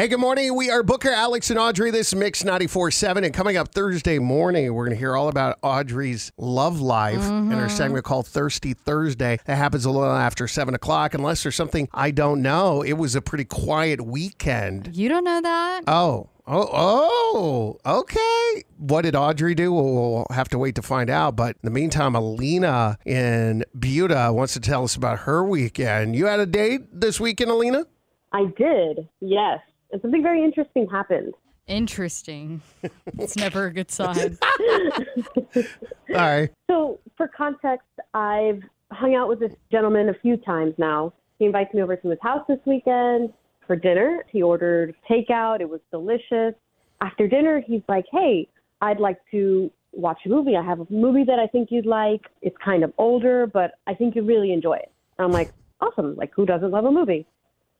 Hey, good morning. We are Booker, Alex, and Audrey. This is Mix 94.7. And coming up Thursday morning, we're going to hear all about Audrey's love life in her mm-hmm. segment called Thirsty Thursday. That happens a little after 7 o'clock, unless there's something I don't know. It was a pretty quiet weekend. You don't know that? Oh, oh, oh, okay. What did Audrey do? We'll, we'll have to wait to find out. But in the meantime, Alina in Buda wants to tell us about her weekend. You had a date this weekend, Alina? I did, yes. And something very interesting happened. Interesting. it's never a good sign. All right. So, for context, I've hung out with this gentleman a few times now. He invites me over to his house this weekend for dinner. He ordered takeout, it was delicious. After dinner, he's like, Hey, I'd like to watch a movie. I have a movie that I think you'd like. It's kind of older, but I think you'd really enjoy it. I'm like, Awesome. Like, who doesn't love a movie?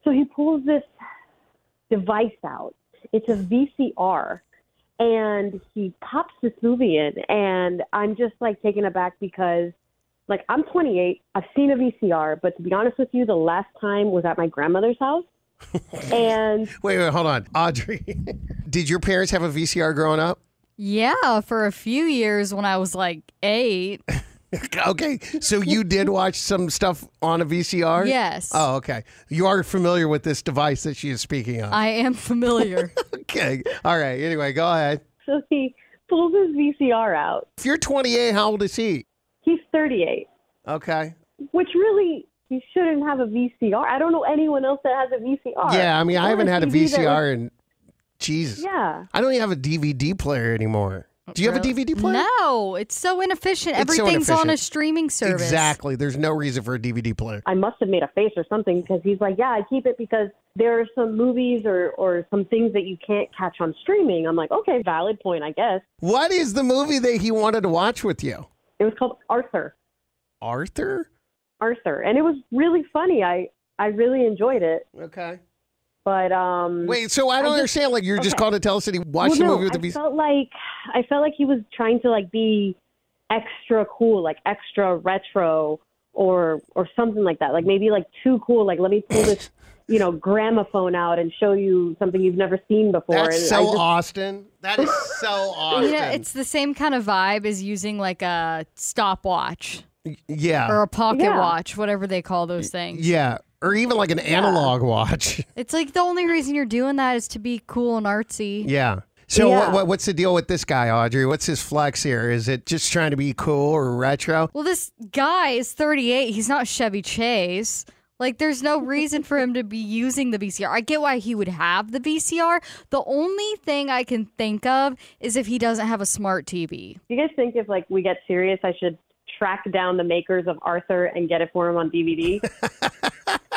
So he pulls this device out. It's a VCR. And he pops this movie in, and I'm just like taken aback because, like, I'm 28. I've seen a VCR, but to be honest with you, the last time was at my grandmother's house. and Wait, wait, hold on. Audrey, did your parents have a VCR growing up? yeah, for a few years when I was like eight. Okay, so you did watch some stuff on a VCR? Yes. Oh, okay. You are familiar with this device that she is speaking of. I am familiar. okay. All right. Anyway, go ahead. so he pulls his VCR out. If you're 28, how old is he? He's 38, Okay. which really, he shouldn't have a VCR. I don't know anyone else that has a VCR. Yeah, I mean, I haven't had a TV that was- VCR in Jesus. Yeah. I don't even have a DVD player anymore. Do you have a DVD player? no, it's so inefficient. It's so Everything's on a inefficient. streaming service. Exactly. There's no reason for a DVD player. I must have made a face or something because he's like, yeah, I keep it because there are some movies or, or some things that you can't catch on streaming. I'm like, okay, valid point, I guess. What is the movie that he wanted to watch with you? It was called Arthur. Arthur? Arthur. And it was really funny. I, I really enjoyed it. Okay. But um Wait, so I don't just- understand. Like, you're just okay. calling to tell us that he watched well, the no, movie with I the VCR? felt like I felt like he was trying to like be extra cool, like extra retro or or something like that. Like maybe like too cool. Like let me pull this, you know, gramophone out and show you something you've never seen before. That's and so just, Austin. That is so Austin. You know, it's the same kind of vibe as using like a stopwatch yeah. or a pocket Yeah. watch, whatever they call those things. yeah. Or even like an analog watch. It's like the only reason you're doing that is to be cool and artsy. yeah. So Yeah. What, what, what's the deal with this guy, Audrey? What's his flex here? Is it just trying to be cool or retro? Well, this guy is 38. He's not Chevy Chase. Like, there's no reason for him to be using the VCR. I get why he would have the VCR. The only thing I can think of is if he doesn't have a smart TV. Do you guys think if like we get serious, I should track down the makers of Arthur and get it for him on DVD?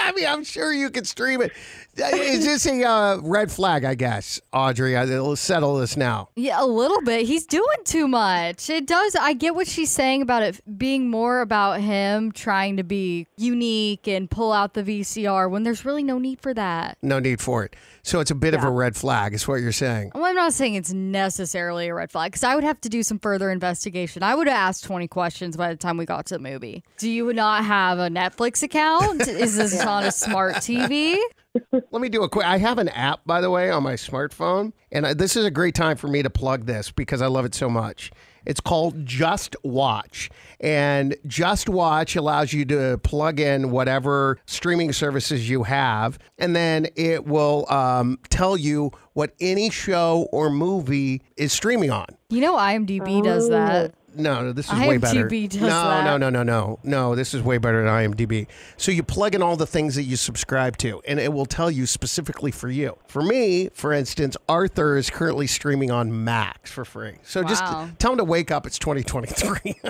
I mean, I'm sure you could stream it. Is this a uh, red flag, I guess, Audrey? I- Let's settle this now. Yeah, a little bit. He's doing too much. It does. I get what she's saying about it being more about him trying to be unique and pull out the VCR when there's really no need for that. No need for it. So it's a bit of a red flag, is what you're saying. Well, I'm not saying it's necessarily a red flag because I would have to do some further investigation. I would have asked 20 questions by the time we got to the movie. Do you not have a Netflix account? Is this on a smart TV? Let me do a quick. I have an app, by the way, on my smartphone, and I, this is a great time for me to plug this because I love it so much. It's called Just Watch. And Just Watch allows you to plug in whatever streaming services you have, and then it will um, tell you what any show or movie is streaming on. You know, IMDb does that. No, no, this is way better. Does no, that. no, no, no, no, no. This is way better than IMDb. So you plug in all the things that you subscribe to, and it will tell you specifically for you. For me, for instance, Arthur is currently streaming on Max for free. So Wow. just tell him to wake up. It's 2023.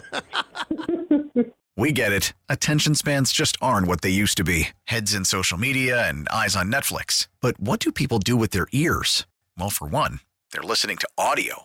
We get it. Attention spans just aren't what they used to be heads in social media and eyes on Netflix. But what do people do with their ears? Well, for one, they're listening to audio.